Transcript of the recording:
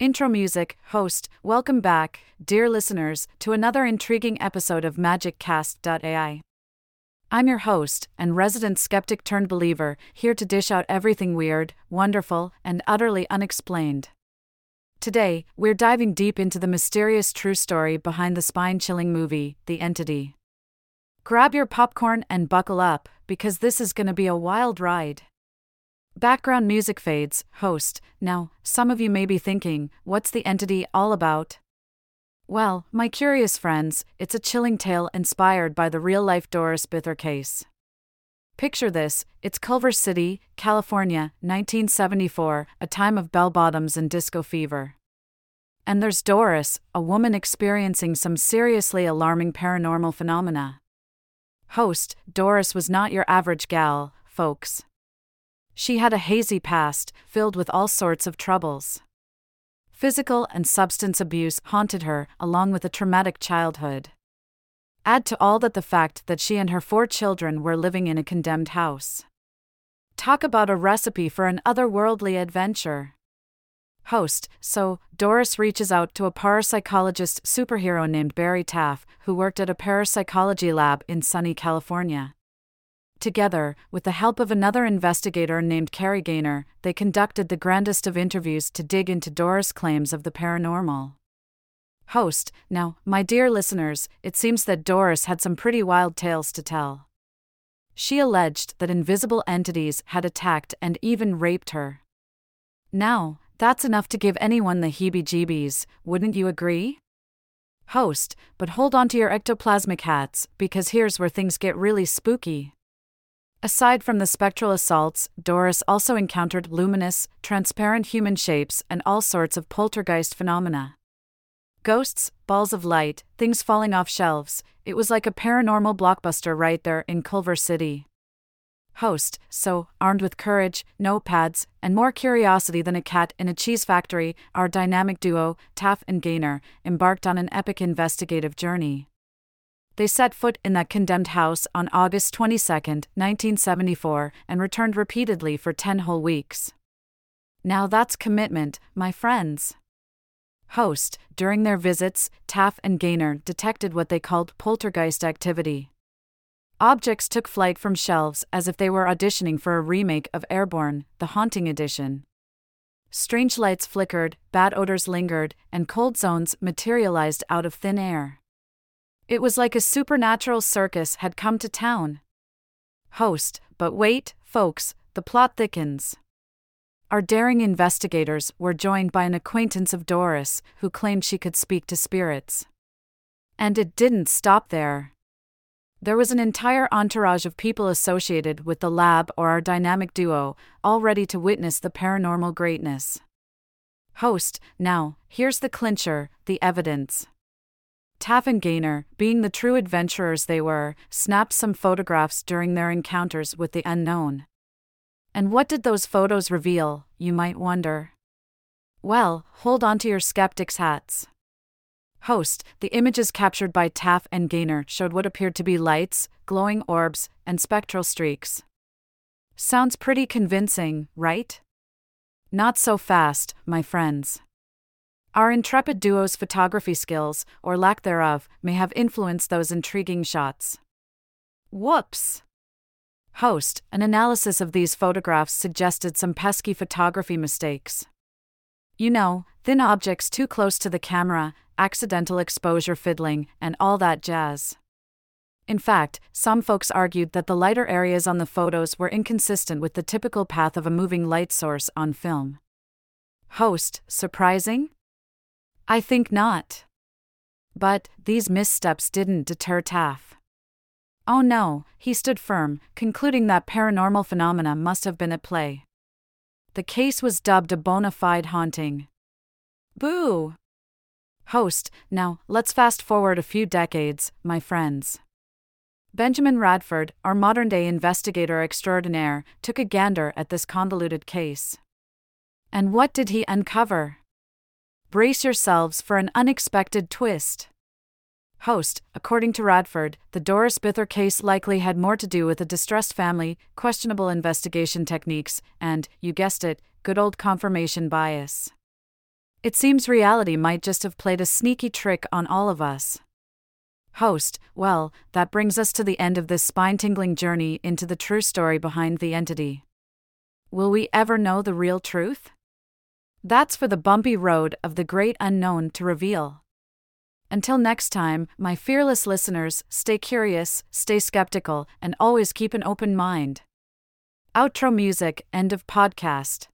Intro music, host, welcome back, dear listeners, to another intriguing episode of MagicCast.ai. I'm your host and resident skeptic turned believer, here to dish out everything weird, wonderful, and utterly unexplained. Today, we're diving deep into the mysterious true story behind the spine chilling movie, The Entity. Grab your popcorn and buckle up, because this is going to be a wild ride. Background music fades, host. Now, some of you may be thinking, what's the entity all about? Well, my curious friends, it's a chilling tale inspired by the real life Doris Bither case. Picture this it's Culver City, California, 1974, a time of bell bottoms and disco fever. And there's Doris, a woman experiencing some seriously alarming paranormal phenomena. Host, Doris was not your average gal, folks. She had a hazy past, filled with all sorts of troubles. Physical and substance abuse haunted her, along with a traumatic childhood. Add to all that the fact that she and her four children were living in a condemned house. Talk about a recipe for an otherworldly adventure. Host So, Doris reaches out to a parapsychologist superhero named Barry Taff, who worked at a parapsychology lab in sunny California. Together, with the help of another investigator named Kerry Gaynor, they conducted the grandest of interviews to dig into Doris' claims of the paranormal. Host, now, my dear listeners, it seems that Doris had some pretty wild tales to tell. She alleged that invisible entities had attacked and even raped her. Now, that's enough to give anyone the heebie jeebies, wouldn't you agree? Host, but hold on to your ectoplasmic hats, because here's where things get really spooky. Aside from the spectral assaults, Doris also encountered luminous, transparent human shapes and all sorts of poltergeist phenomena. Ghosts, balls of light, things falling off shelves, it was like a paranormal blockbuster right there in Culver City. Host, so, armed with courage, notepads, and more curiosity than a cat in a cheese factory, our dynamic duo, Taff and Gaynor, embarked on an epic investigative journey. They set foot in that condemned house on August 22, 1974, and returned repeatedly for 10 whole weeks. Now that's commitment, my friends. Host, during their visits, Taff and Gaynor detected what they called poltergeist activity. Objects took flight from shelves as if they were auditioning for a remake of Airborne, the Haunting Edition. Strange lights flickered, bad odors lingered, and cold zones materialized out of thin air. It was like a supernatural circus had come to town. Host, but wait, folks, the plot thickens. Our daring investigators were joined by an acquaintance of Doris who claimed she could speak to spirits. And it didn't stop there. There was an entire entourage of people associated with the lab or our dynamic duo, all ready to witness the paranormal greatness. Host, now, here's the clincher the evidence. Taff and Gaynor, being the true adventurers they were, snapped some photographs during their encounters with the unknown. And what did those photos reveal, you might wonder? Well, hold on to your skeptics' hats. Host, the images captured by Taff and Gaynor showed what appeared to be lights, glowing orbs, and spectral streaks. Sounds pretty convincing, right? Not so fast, my friends. Our intrepid duo's photography skills, or lack thereof, may have influenced those intriguing shots. Whoops! Host, an analysis of these photographs suggested some pesky photography mistakes. You know, thin objects too close to the camera, accidental exposure fiddling, and all that jazz. In fact, some folks argued that the lighter areas on the photos were inconsistent with the typical path of a moving light source on film. Host, surprising? I think not. But these missteps didn't deter Taff. Oh no, he stood firm, concluding that paranormal phenomena must have been at play. The case was dubbed a bona fide haunting. Boo! Host, now, let's fast forward a few decades, my friends. Benjamin Radford, our modern day investigator extraordinaire, took a gander at this convoluted case. And what did he uncover? Brace yourselves for an unexpected twist. Host, according to Radford, the Doris Bither case likely had more to do with a distressed family, questionable investigation techniques, and, you guessed it, good old confirmation bias. It seems reality might just have played a sneaky trick on all of us. Host, well, that brings us to the end of this spine tingling journey into the true story behind the entity. Will we ever know the real truth? That's for the bumpy road of the great unknown to reveal. Until next time, my fearless listeners, stay curious, stay skeptical, and always keep an open mind. Outro music, end of podcast.